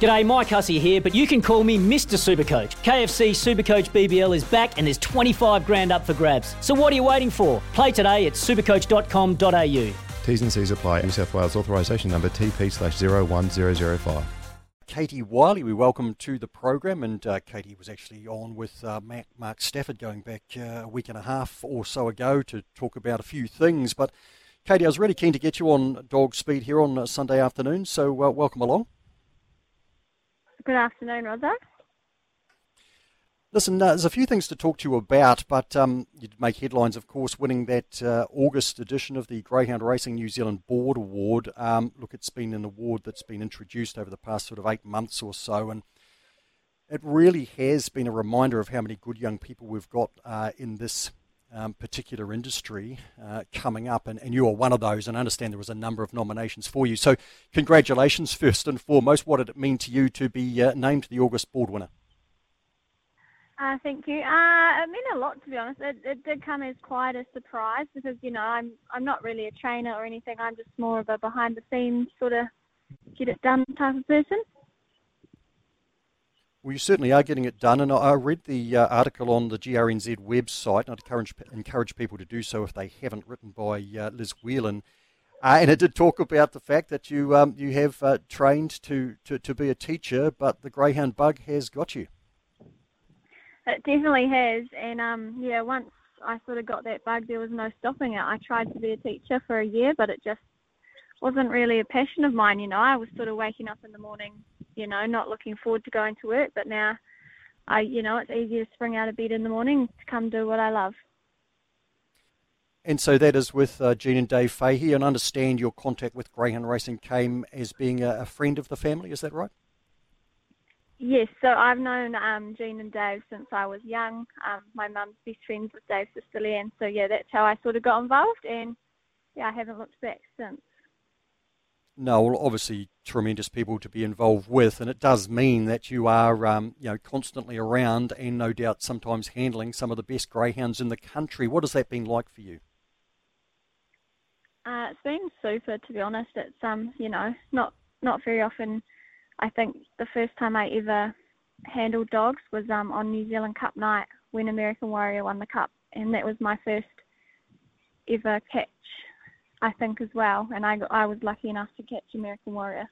G'day, Mike Hussey here, but you can call me Mr. Supercoach. KFC Supercoach BBL is back and there's 25 grand up for grabs. So what are you waiting for? Play today at supercoach.com.au. T's and C's apply. New South Wales authorisation number TP slash 01005. Katie Wyllie, we welcome to the program, and uh, Katie was actually on with uh, Mark, Mark Stafford going back uh, a week and a half or so ago to talk about a few things. But Katie, I was really keen to get you on Dog Speed here on uh, Sunday afternoon, so uh, welcome along. Good afternoon, Roger. Listen, uh, there's a few things to talk to you about, but um, you'd make headlines, of course, winning that uh, August edition of the Greyhound Racing New Zealand Board Award. Um, look, it's been an award that's been introduced over the past sort of eight months or so, and it really has been a reminder of how many good young people we've got uh, in this um, particular industry uh, coming up, and, and you are one of those. And I understand there was a number of nominations for you. So, congratulations, first and foremost. What did it mean to you to be uh, named the August Board winner? Uh, thank you. Uh, it meant a lot, to be honest. It, it did come as quite a surprise because you know I'm I'm not really a trainer or anything. I'm just more of a behind the scenes sort of get it done type of person. Well, you certainly are getting it done, and I read the uh, article on the GRNZ website, and I'd encourage, encourage people to do so if they haven't, written by uh, Liz Whelan. Uh, and it did talk about the fact that you um, you have uh, trained to, to, to be a teacher, but the greyhound bug has got you. It definitely has, and um, yeah, once I sort of got that bug, there was no stopping it. I tried to be a teacher for a year, but it just wasn't really a passion of mine. You know, I was sort of waking up in the morning you know, not looking forward to going to work. But now, I, you know, it's easier to spring out of bed in the morning to come do what I love. And so that is with uh, Jean and Dave Fahey. And understand your contact with Greyhound Racing came as being a, a friend of the family. Is that right? Yes, so I've known um, Jean and Dave since I was young. Um, my mum's best friends with Dave's sister Leanne, so yeah, that's how I sort of got involved, and yeah, I haven't looked back since. No, well, obviously tremendous people to be involved with, and it does mean that you are, um, you know, constantly around, and no doubt sometimes handling some of the best greyhounds in the country. What has that been like for you? Uh, it's been super, to be honest. It's um, you know, not not very often. I think the first time I ever handled dogs was um on New Zealand Cup night when American Warrior won the cup, and that was my first ever catch I think as well, and I I was lucky enough to catch American Warrior.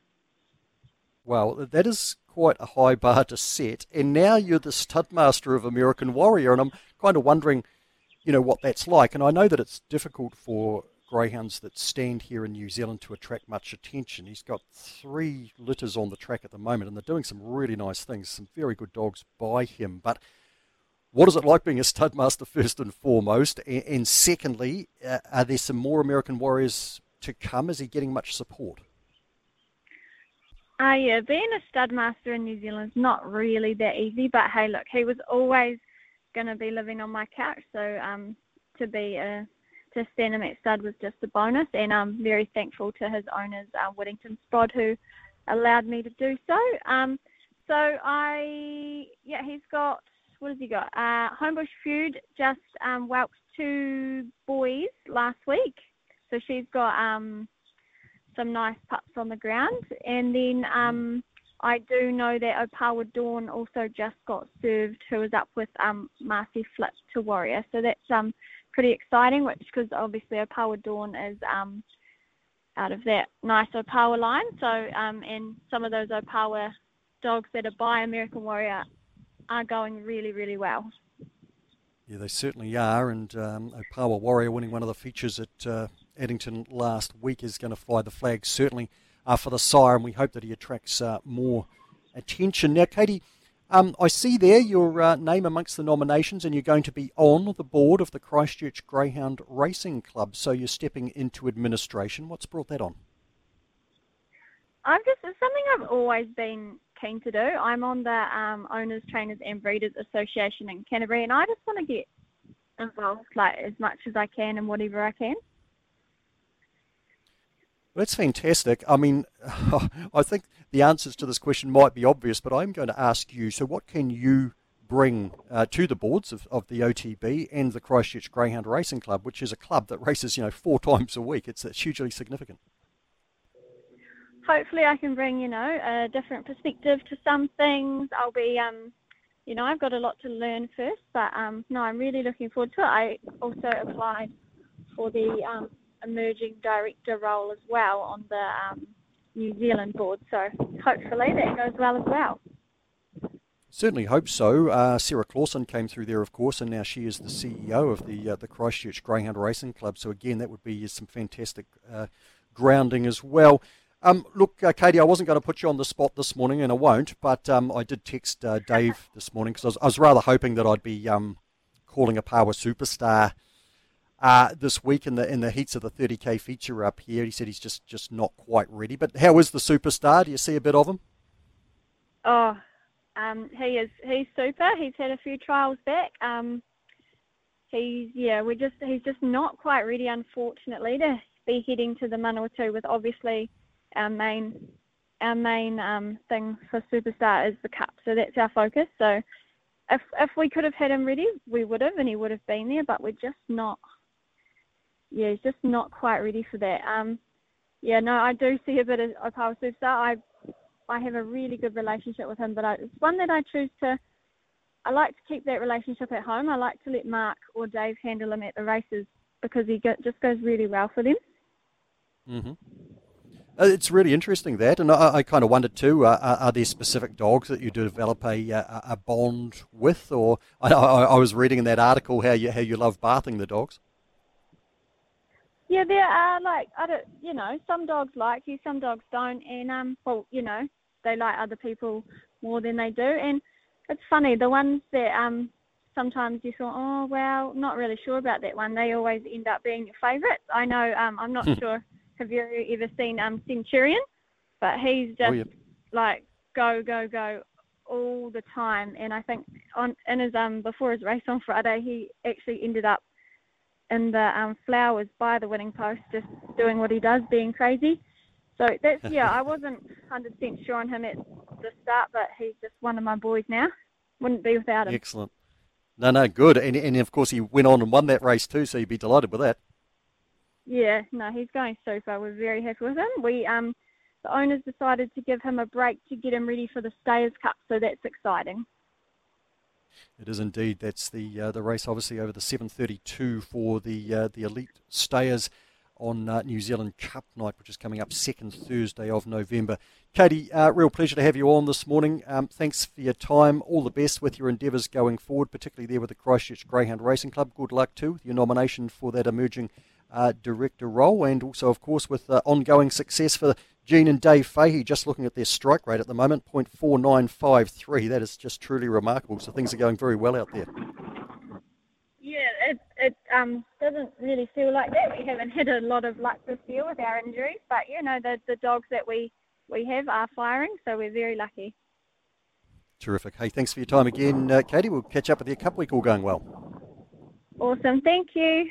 Well, that is quite a high bar to set, and now you're the studmaster of American Warrior, and I'm kind of wondering, you know, what that's like. And I know that it's difficult for greyhounds that stand here in New Zealand to attract much attention. He's got three litters on the track at the moment, and they're doing some really nice things, some very good dogs by him, but what is it like being a stud master first and foremost? And, and secondly, uh, are there some more American Warriors to come? Is he getting much support? Uh, yeah, being a stud master in New Zealand is not really that easy. But hey, look, he was always going to be living on my couch, so um, to be a to stand him at stud was just a bonus, and I'm very thankful to his owners, uh, Whittington Sprod, who allowed me to do so. Um, so I, yeah, he's got what has he got? Uh, Homebush Feud just um, whelped two boys last week, so she's got um, some nice pups on the ground. And then um, I do know that Opawa Dawn also just got served, who was up with um, Marcy Flip to Warrior. So that's um, pretty exciting, which because obviously Opawa Dawn is um, out of that nice Opawa line. So um, and some of those Opawa dogs that are by American Warrior are going really, really well. Yeah, they certainly are. And um, Opawa Warrior winning one of the features at uh, Addington last week is going to fly the flag certainly uh, for the sire, and we hope that he attracts uh, more attention. Now, Katie, um, I see there your uh, name amongst the nominations, and you're going to be on the board of the Christchurch Greyhound Racing Club. So you're stepping into administration. What's brought that on? I've just it's something I've always been keen to do. I'm on the um, Owners, Trainers and Breeders Association in Canterbury, and I just want to get involved like as much as I can and whatever I can. That's fantastic. I mean, I think the answers to this question might be obvious, but I'm going to ask you so, what can you bring uh, to the boards of, of the OTB and the Christchurch Greyhound Racing Club, which is a club that races, you know, four times a week? It's, it's hugely significant. Hopefully, I can bring, you know, a different perspective to some things. I'll be, um, you know, I've got a lot to learn first, but um, no, I'm really looking forward to it. I also applied for the um, emerging director role as well on the um, New Zealand board. So hopefully that goes well as well. Certainly hope so. Uh, Sarah Clausen came through there, of course, and now she is the CEO of the uh, the Christchurch Greyhound Racing Club. So again, that would be some fantastic uh, grounding as well. Um, look, uh, Katie, I wasn't going to put you on the spot this morning, and I won't. But um, I did text uh, Dave this morning because I was, I was, rather hoping that I'd be um, calling a power superstar uh, this week in the in the heats of the 30k feature up here. He said he's just just not quite ready. But how is the superstar? Do you see a bit of him? Oh, um, he is he's super. He's had a few trials back. Um, he's yeah, we're just he's just not quite ready, unfortunately, to be heading to the Manawatu with obviously our main our main um, thing for superstar is the cup. So that's our focus. So if if we could have had him ready, we would have, and he would have been there. But we're just not yeah, he's just not quite ready for that. Um, yeah, no, I do see a bit of, of Power Superstar. I I have a really good relationship with him, but I, it's one that I choose to. I like to keep that relationship at home. I like to let Mark or Dave handle him at the races because he just goes really well for them. Mm-hmm. Uh, it's really interesting that, and I, I kind of wondered too: uh, are, are, there specific dogs that you develop a, a, a bond with, or I, I, I was reading in that article how you how you love bathing the dogs. Yeah, there are like I don't, you know, some dogs like you, some dogs don't, and um, well, you know, they like other people more than they do, and it's funny the ones that um sometimes you thought, oh well, not really sure about that one. They always end up being your favourites. I know. Um, I'm not hmm. sure. Have you ever seen um Centurion? But he's oh, just oh, yeah. like go go go all the time, and I think on in his um before his race on Friday, he actually ended up in the um, flowers by the winning post, just doing what he does, being crazy. So that's yeah, I wasn't hundred percent sure on him at the start, but he's just one of my boys now. Wouldn't be without him. Excellent. No, no, good, and and of course he went on and won that race too, so you'd be delighted with that. Yeah, no, he's going super. We're very happy with him. We um, the owners decided to give him a break to get him ready for the Stayers Cup, so that's exciting. It is indeed. That's the uh, the race, obviously over the 7:32 for the uh, the elite stayers on uh, New Zealand Cup night, which is coming up second Thursday of November. Katie, uh, real pleasure to have you on this morning. Um, thanks for your time. All the best with your endeavours going forward, particularly there with the Christchurch Greyhound Racing Club. Good luck too with your nomination for that emerging uh, director role, and also, of course, with uh, ongoing success for Gene and Dave Fahey just looking at their strike rate at the moment, 0.4953. That is just truly remarkable. So things are going very well out there. Yeah, it, it um, doesn't really feel like that. We haven't had a lot of luck this year with our injuries, but you know the the dogs that we we have are firing, so we're very lucky. Terrific. Hey, thanks for your time again, uh, Katie. We'll catch up with you Cup Week all going well. Awesome. Thank you.